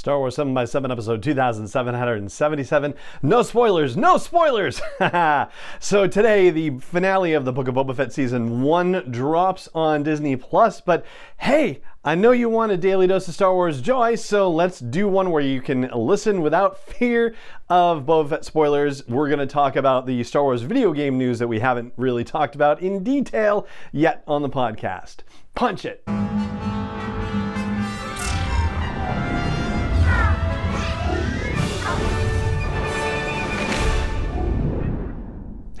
Star Wars 7 by 7 episode 2777. No spoilers, no spoilers! so today, the finale of the Book of Boba Fett season 1 drops on Disney Plus, but hey, I know you want a daily dose of Star Wars joy, so let's do one where you can listen without fear of Boba Fett spoilers. We're going to talk about the Star Wars video game news that we haven't really talked about in detail yet on the podcast. Punch it!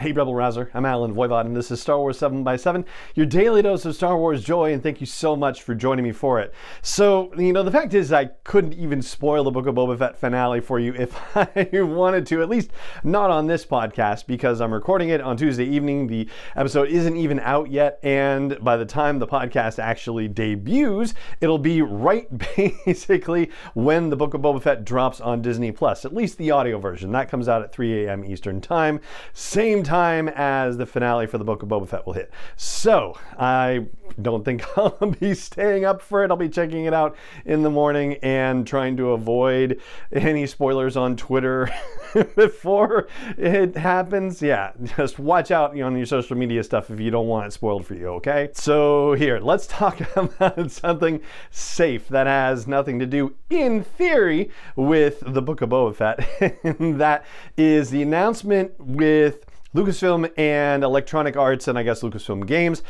Hey, Rebel Rouser, I'm Allen Voivod, and this is Star Wars 7 by 7 your daily dose of Star Wars joy, and thank you so much for joining me for it. So, you know, the fact is, I couldn't even spoil the Book of Boba Fett finale for you if I wanted to, at least not on this podcast, because I'm recording it on Tuesday evening. The episode isn't even out yet, and by the time the podcast actually debuts, it'll be right basically when the Book of Boba Fett drops on Disney Plus, at least the audio version. That comes out at 3 a.m. Eastern Time. Same time as the finale for the Book of Boba Fett will hit. So I don't think I'll be staying up for it. I'll be checking it out in the morning and trying to avoid any spoilers on Twitter before it happens. Yeah, just watch out on your social media stuff if you don't want it spoiled for you, okay? So here, let's talk about something safe that has nothing to do, in theory, with the Book of Boba Fett. that is the announcement with Lucasfilm and Electronic Arts, and I guess Lucasfilm Games,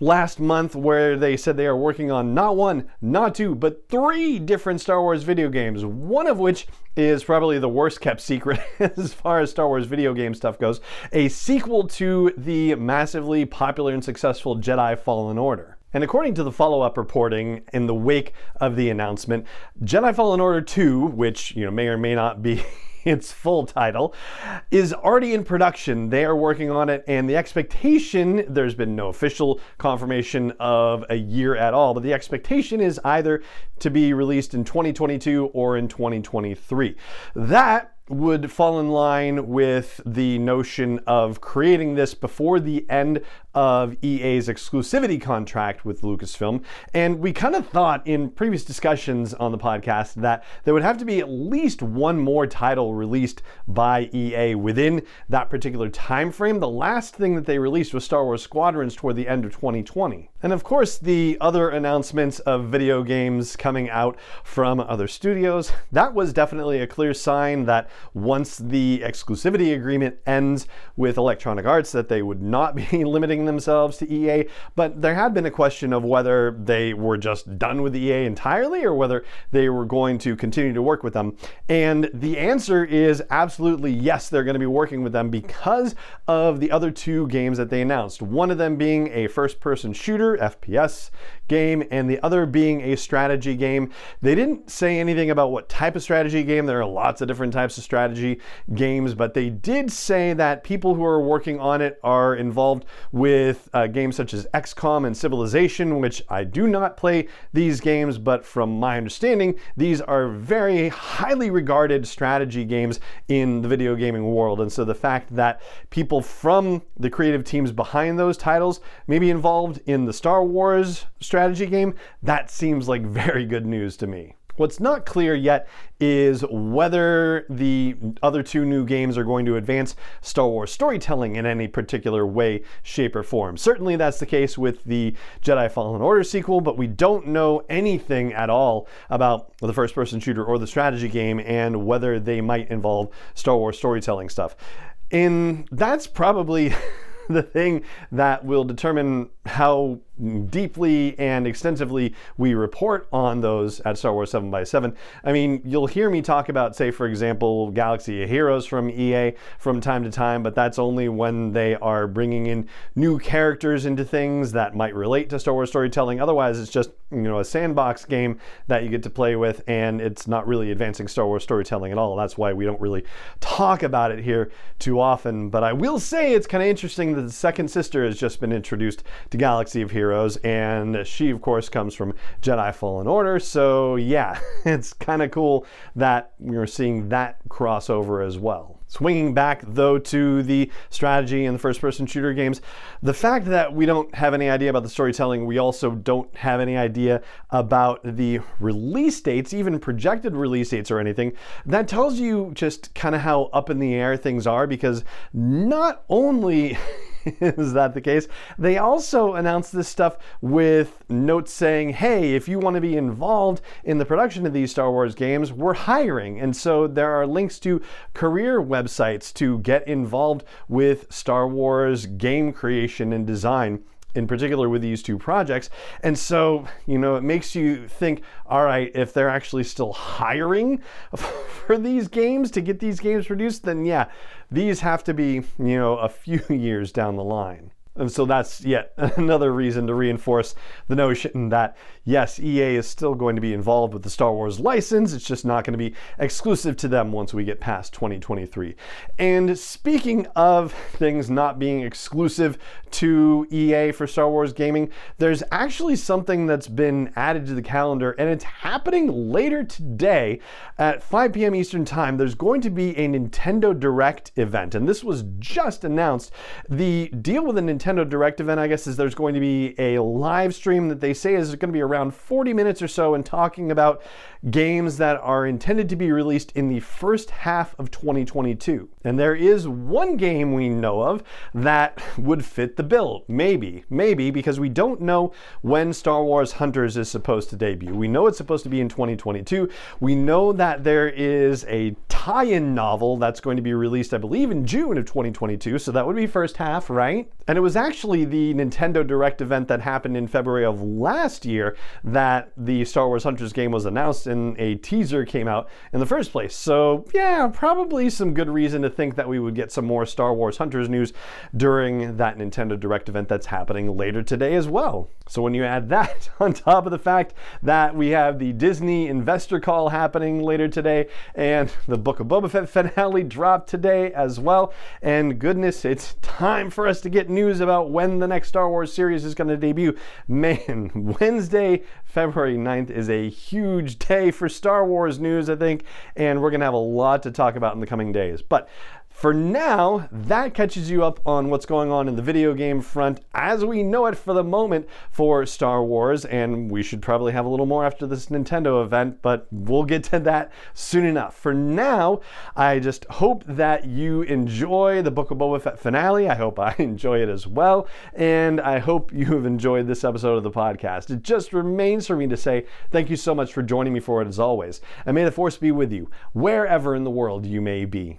last month, where they said they are working on not one, not two, but three different Star Wars video games. One of which is probably the worst kept secret as far as Star Wars video game stuff goes a sequel to the massively popular and successful Jedi Fallen Order. And according to the follow up reporting in the wake of the announcement, Jedi Fallen Order 2, which you know may or may not be its full title, is already in production. They are working on it, and the expectation there's been no official confirmation of a year at all, but the expectation is either to be released in 2022 or in 2023. That would fall in line with the notion of creating this before the end of EA's exclusivity contract with Lucasfilm. And we kind of thought in previous discussions on the podcast that there would have to be at least one more title released by EA within that particular time frame. The last thing that they released was Star Wars Squadrons toward the end of 2020. And of course, the other announcements of video games coming out from other studios, that was definitely a clear sign that once the exclusivity agreement ends with Electronic Arts that they would not be limiting themselves to EA, but there had been a question of whether they were just done with EA entirely or whether they were going to continue to work with them. And the answer is absolutely yes, they're going to be working with them because of the other two games that they announced. One of them being a first person shooter, FPS game, and the other being a strategy game. They didn't say anything about what type of strategy game. There are lots of different types of strategy games, but they did say that people who are working on it are involved with with uh, games such as XCOM and Civilization, which I do not play these games, but from my understanding, these are very highly regarded strategy games in the video gaming world. And so the fact that people from the creative teams behind those titles may be involved in the Star Wars strategy game, that seems like very good news to me. What's not clear yet is whether the other two new games are going to advance Star Wars storytelling in any particular way, shape, or form. Certainly that's the case with the Jedi Fallen Order sequel, but we don't know anything at all about the first person shooter or the strategy game and whether they might involve Star Wars storytelling stuff. And that's probably the thing that will determine how deeply and extensively we report on those at Star Wars 7 by 7 I mean, you'll hear me talk about, say, for example, Galaxy of Heroes from EA from time to time, but that's only when they are bringing in new characters into things that might relate to Star Wars storytelling. Otherwise, it's just, you know, a sandbox game that you get to play with, and it's not really advancing Star Wars storytelling at all. That's why we don't really talk about it here too often. But I will say it's kind of interesting that the second sister has just been introduced to Galaxy of Heroes superheroes, and she, of course, comes from Jedi Fallen Order. So, yeah, it's kind of cool that we're seeing that crossover as well. Swinging back though to the strategy and the first person shooter games, the fact that we don't have any idea about the storytelling, we also don't have any idea about the release dates, even projected release dates or anything, that tells you just kind of how up in the air things are because not only is that the case? They also announced this stuff with notes saying, hey, if you want to be involved in the production of these Star Wars games, we're hiring. And so there are links to career websites to get involved with Star Wars game creation and design in particular with these two projects. And so, you know, it makes you think, all right, if they're actually still hiring for these games to get these games produced, then yeah, these have to be, you know, a few years down the line. And so that's yet another reason to reinforce the notion that yes, EA is still going to be involved with the Star Wars license. It's just not going to be exclusive to them once we get past 2023. And speaking of things not being exclusive to EA for Star Wars gaming, there's actually something that's been added to the calendar, and it's happening later today at 5 p.m. Eastern Time. There's going to be a Nintendo Direct event, and this was just announced. The deal with the Nintendo Nintendo Direct event, I guess, is there's going to be a live stream that they say is going to be around 40 minutes or so and talking about games that are intended to be released in the first half of 2022. And there is one game we know of that would fit the bill. Maybe, maybe, because we don't know when Star Wars Hunters is supposed to debut. We know it's supposed to be in 2022. We know that there is a tie in novel that's going to be released, I believe, in June of 2022. So that would be first half, right? And it was actually the Nintendo Direct event that happened in February of last year that the Star Wars Hunters game was announced and a teaser came out in the first place. So, yeah, probably some good reason to think that we would get some more Star Wars Hunters news during that Nintendo Direct event that's happening later today as well. So, when you add that on top of the fact that we have the Disney investor call happening later today and the Book of Boba Fett finale dropped today as well, and goodness, it's time for us to get news about when the next Star Wars series is going to debut. Man, Wednesday, February 9th is a huge day for Star Wars news, I think, and we're going to have a lot to talk about in the coming days. But for now, that catches you up on what's going on in the video game front as we know it for the moment for Star Wars, and we should probably have a little more after this Nintendo event, but we'll get to that soon enough. For now, I just hope that you enjoy the Book of Boba Fett finale. I hope I enjoy it as well, and I hope you have enjoyed this episode of the podcast. It just remains for me to say thank you so much for joining me for it as always, and may the Force be with you wherever in the world you may be.